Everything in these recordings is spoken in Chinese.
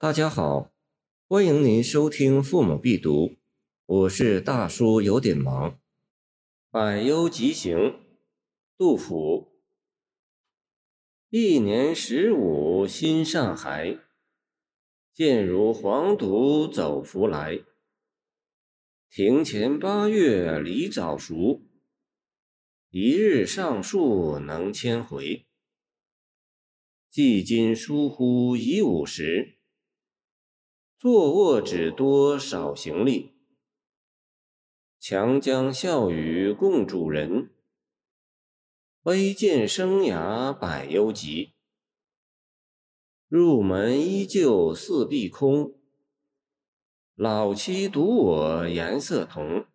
大家好，欢迎您收听《父母必读》，我是大叔，有点忙。百忧集行，杜甫。一年十五心上孩，渐如黄犊走拂来。庭前八月梨早熟，一日上树能千回。既今疏忽已五十，坐卧只多少行李。强将笑语共主人，微见生涯百忧急。入门依旧四壁空，老妻独我颜色同。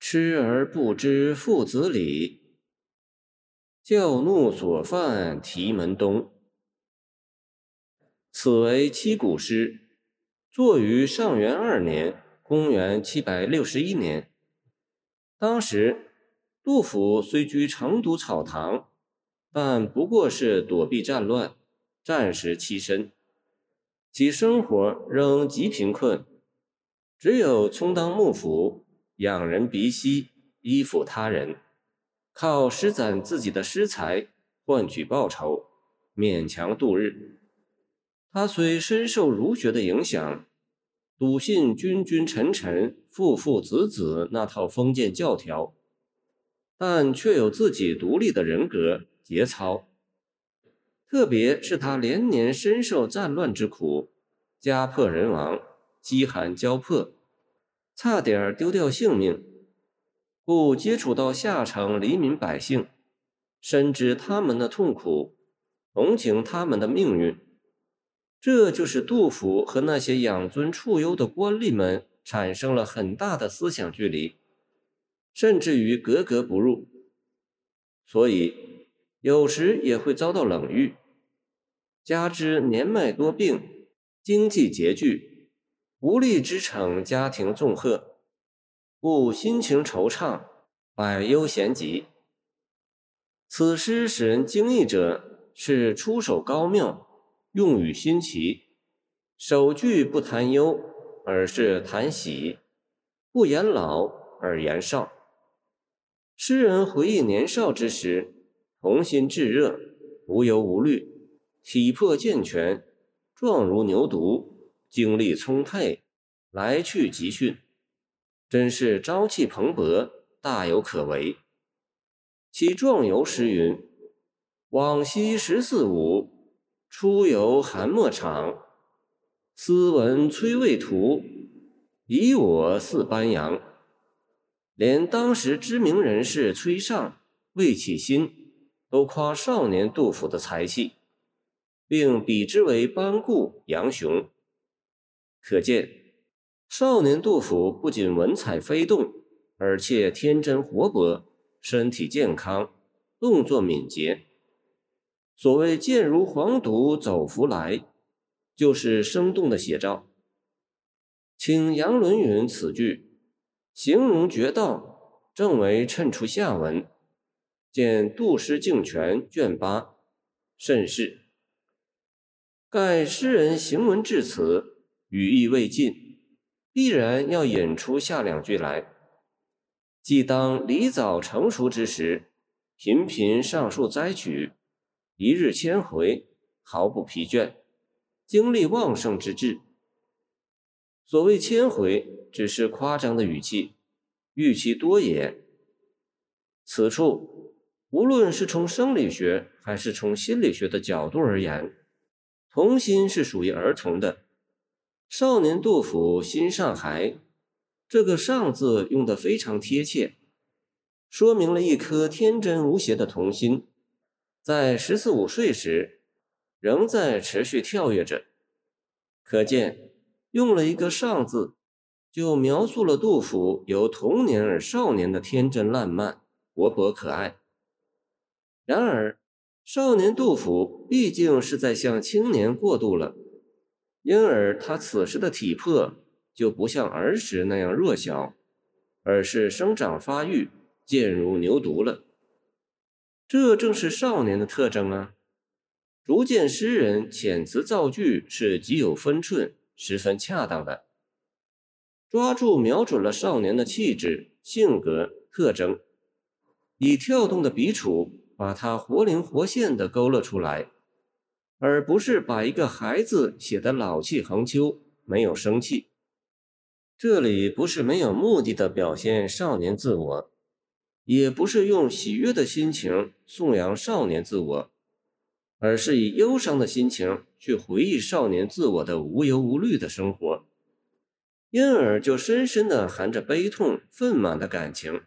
痴儿不知父子礼。教怒所犯题门东。此为七古诗，作于上元二年（公元761年）。当时，杜甫虽居成都草堂，但不过是躲避战乱，暂时栖身，其生活仍极贫困，只有充当幕府，养人鼻息，依附他人。靠施展自己的诗才换取报酬，勉强度日。他虽深受儒学的影响，笃信君君臣臣、父父子子那套封建教条，但却有自己独立的人格节操。特别是他连年深受战乱之苦，家破人亡，饥寒交迫，差点丢掉性命。故接触到下层黎民百姓，深知他们的痛苦，同情他们的命运，这就是杜甫和那些养尊处优的官吏们产生了很大的思想距离，甚至于格格不入，所以有时也会遭到冷遇。加之年迈多病，经济拮据，无力支撑家庭重荷。故心情惆怅，百忧咸集。此诗使人惊异者是出手高妙，用语新奇。首句不谈忧，而是谈喜；不言老，而言少。诗人回忆年少之时，童心炙热，无忧无虑，体魄健全，壮如牛犊，精力充沛，来去急迅。真是朝气蓬勃，大有可为。其壮游诗云：“往昔十四五，出游寒墨场。斯文崔魏图，以我似班扬。”连当时知名人士崔尚、魏启新都夸少年杜甫的才气，并比之为班固、杨雄，可见。少年杜甫不仅文采飞动，而且天真活泼，身体健康，动作敏捷。所谓“健如黄犊走拂来”，就是生动的写照。请杨伦云此句形容绝道，正为衬出下文。见《杜诗敬全》卷八，甚是。盖诗人行文至此，语意未尽。必然要引出下两句来：既当梨枣成熟之时，频频上树摘取，一日千回，毫不疲倦，精力旺盛之至。所谓千回，只是夸张的语气，欲其多也。此处无论是从生理学还是从心理学的角度而言，童心是属于儿童的。少年杜甫心上孩，这个“上”字用得非常贴切，说明了一颗天真无邪的童心，在十四五岁时仍在持续跳跃着。可见，用了一个“上”字，就描述了杜甫由童年而少年的天真烂漫、活泼可爱。然而，少年杜甫毕竟是在向青年过渡了。因而他此时的体魄就不像儿时那样弱小，而是生长发育，健如牛犊了。这正是少年的特征啊！逐渐诗人遣词造句是极有分寸、十分恰当的，抓住、瞄准了少年的气质、性格特征，以跳动的笔触把他活灵活现的勾勒出来，而不是把一个孩子写得老气横秋、没有生气。这里不是没有目的的表现少年自我，也不是用喜悦的心情颂扬少年自我。而是以忧伤的心情去回忆少年自我的无忧无虑的生活，因而就深深的含着悲痛愤满的感情。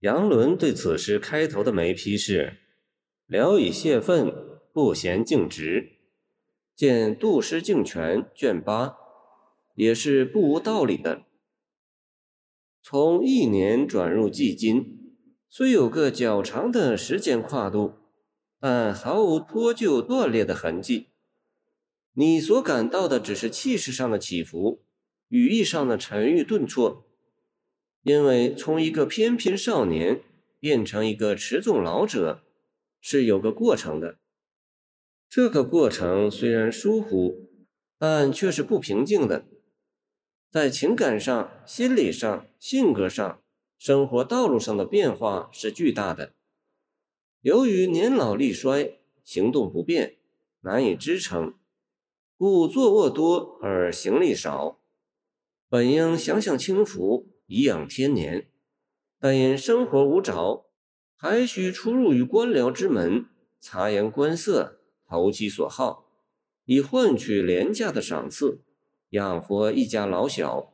杨伦对此诗开头的眉批是“聊以泄愤，不嫌径直”，见《杜诗敬全》卷八，也是不无道理的。从一年转入季今，虽有个较长的时间跨度。但毫无脱臼断裂的痕迹，你所感到的只是气势上的起伏，语义上的沉郁顿挫。因为从一个翩翩少年变成一个持重老者，是有个过程的。这个过程虽然疏忽，但却是不平静的，在情感上、心理上、性格上、生活道路上的变化是巨大的。由于年老力衰，行动不便，难以支撑，故坐卧多而行力少。本应享享清福，颐养天年，但因生活无着，还需出入于官僚之门，察言观色，投其所好，以换取廉价的赏赐，养活一家老小。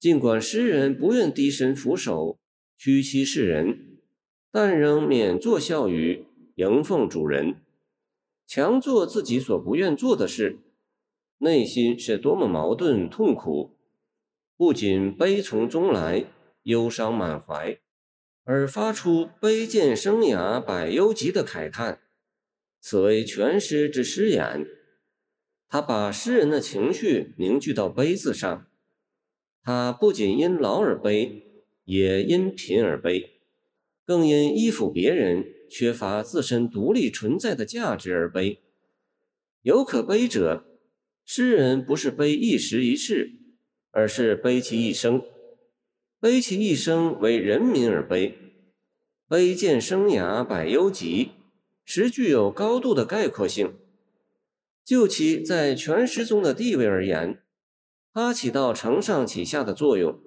尽管诗人不愿低身俯首，屈膝示人。但仍免作笑语，迎奉主人，强做自己所不愿做的事，内心是多么矛盾痛苦！不仅悲从中来，忧伤满怀，而发出“悲见生涯百忧集”的慨叹。此为全诗之诗眼。他把诗人的情绪凝聚到“悲”字上。他不仅因老而悲，也因贫而悲。更因依附别人、缺乏自身独立存在的价值而悲。有可悲者，诗人不是悲一时一事，而是悲其一生。悲其一生为人民而悲。悲见生涯百忧集，实具有高度的概括性。就其在全诗中的地位而言，它起到承上启下的作用。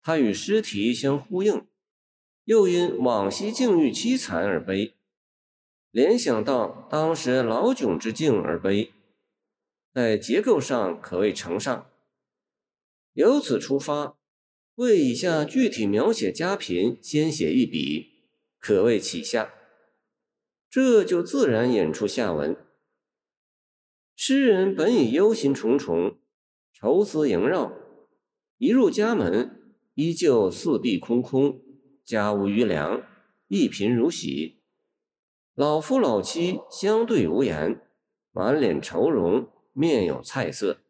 它与诗题相呼应。又因往昔境遇凄惨而悲，联想到当时老窘之境而悲，在结构上可谓承上。由此出发，为以下具体描写家贫先写一笔，可谓启下。这就自然引出下文。诗人本已忧心忡忡，愁思萦绕，一入家门，依旧四壁空空。家无余粮，一贫如洗。老夫老妻相对无言，满脸愁容，面有菜色。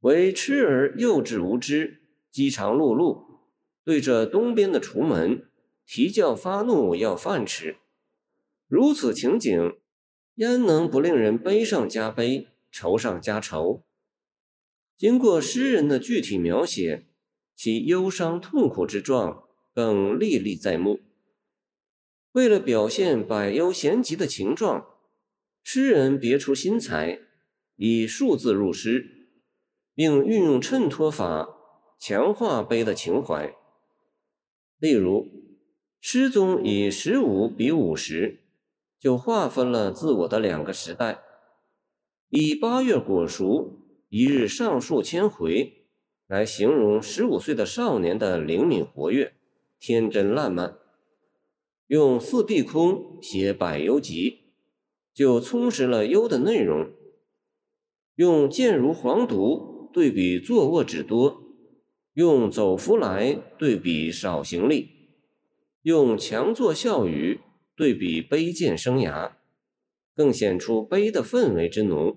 唯痴儿幼稚无知，饥肠辘辘，对着东边的厨门啼叫发怒，要饭吃。如此情景，焉能不令人悲上加悲，愁上加愁？经过诗人的具体描写，其忧伤痛苦之状。更历历在目。为了表现百忧咸集的情状，诗人别出心裁，以数字入诗，并运用衬托法强化悲的情怀。例如，诗中以十五比五十，就划分了自我的两个时代；以八月果熟，一日上树千回，来形容十五岁的少年的灵敏活跃。天真烂漫，用四壁空写百忧集，就充实了忧的内容；用健如黄犊对比坐卧只多，用走福来对比少行力，用强作笑语对比卑贱生涯，更显出悲的氛围之浓。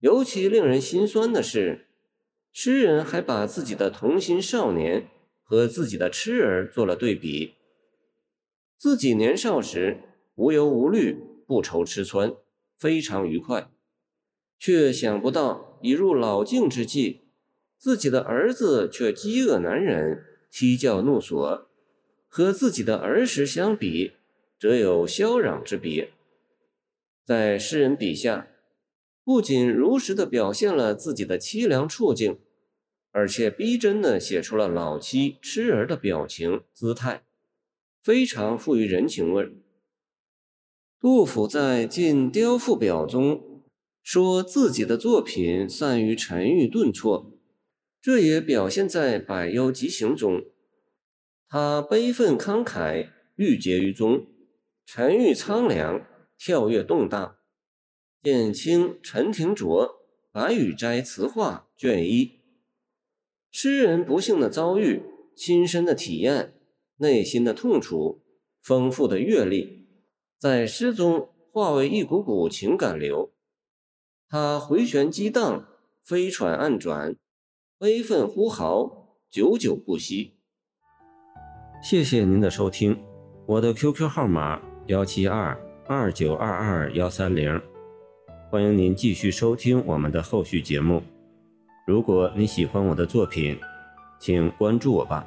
尤其令人心酸的是，诗人还把自己的童心少年。和自己的痴儿做了对比。自己年少时无忧无虑，不愁吃穿，非常愉快。却想不到已入老境之际，自己的儿子却饥饿难忍，啼叫怒索，和自己的儿时相比，则有萧壤之别。在诗人笔下，不仅如实的表现了自己的凄凉处境，而且逼真的写出了老妻痴儿的表情姿态，非常富于人情味。杜甫在《进雕赋表》中说自己的作品善于沉郁顿挫，这也表现在《百忧集行》中。他悲愤慷慨，郁结于中，沉郁苍凉。跳跃动荡，见清陈廷卓《白羽斋词话》卷一。诗人不幸的遭遇，亲身的体验，内心的痛楚，丰富的阅历，在诗中化为一股股情感流。他回旋激荡，飞船暗转，悲愤呼号，久久不息。谢谢您的收听，我的 QQ 号码幺七二。二九二二幺三零，欢迎您继续收听我们的后续节目。如果你喜欢我的作品，请关注我吧。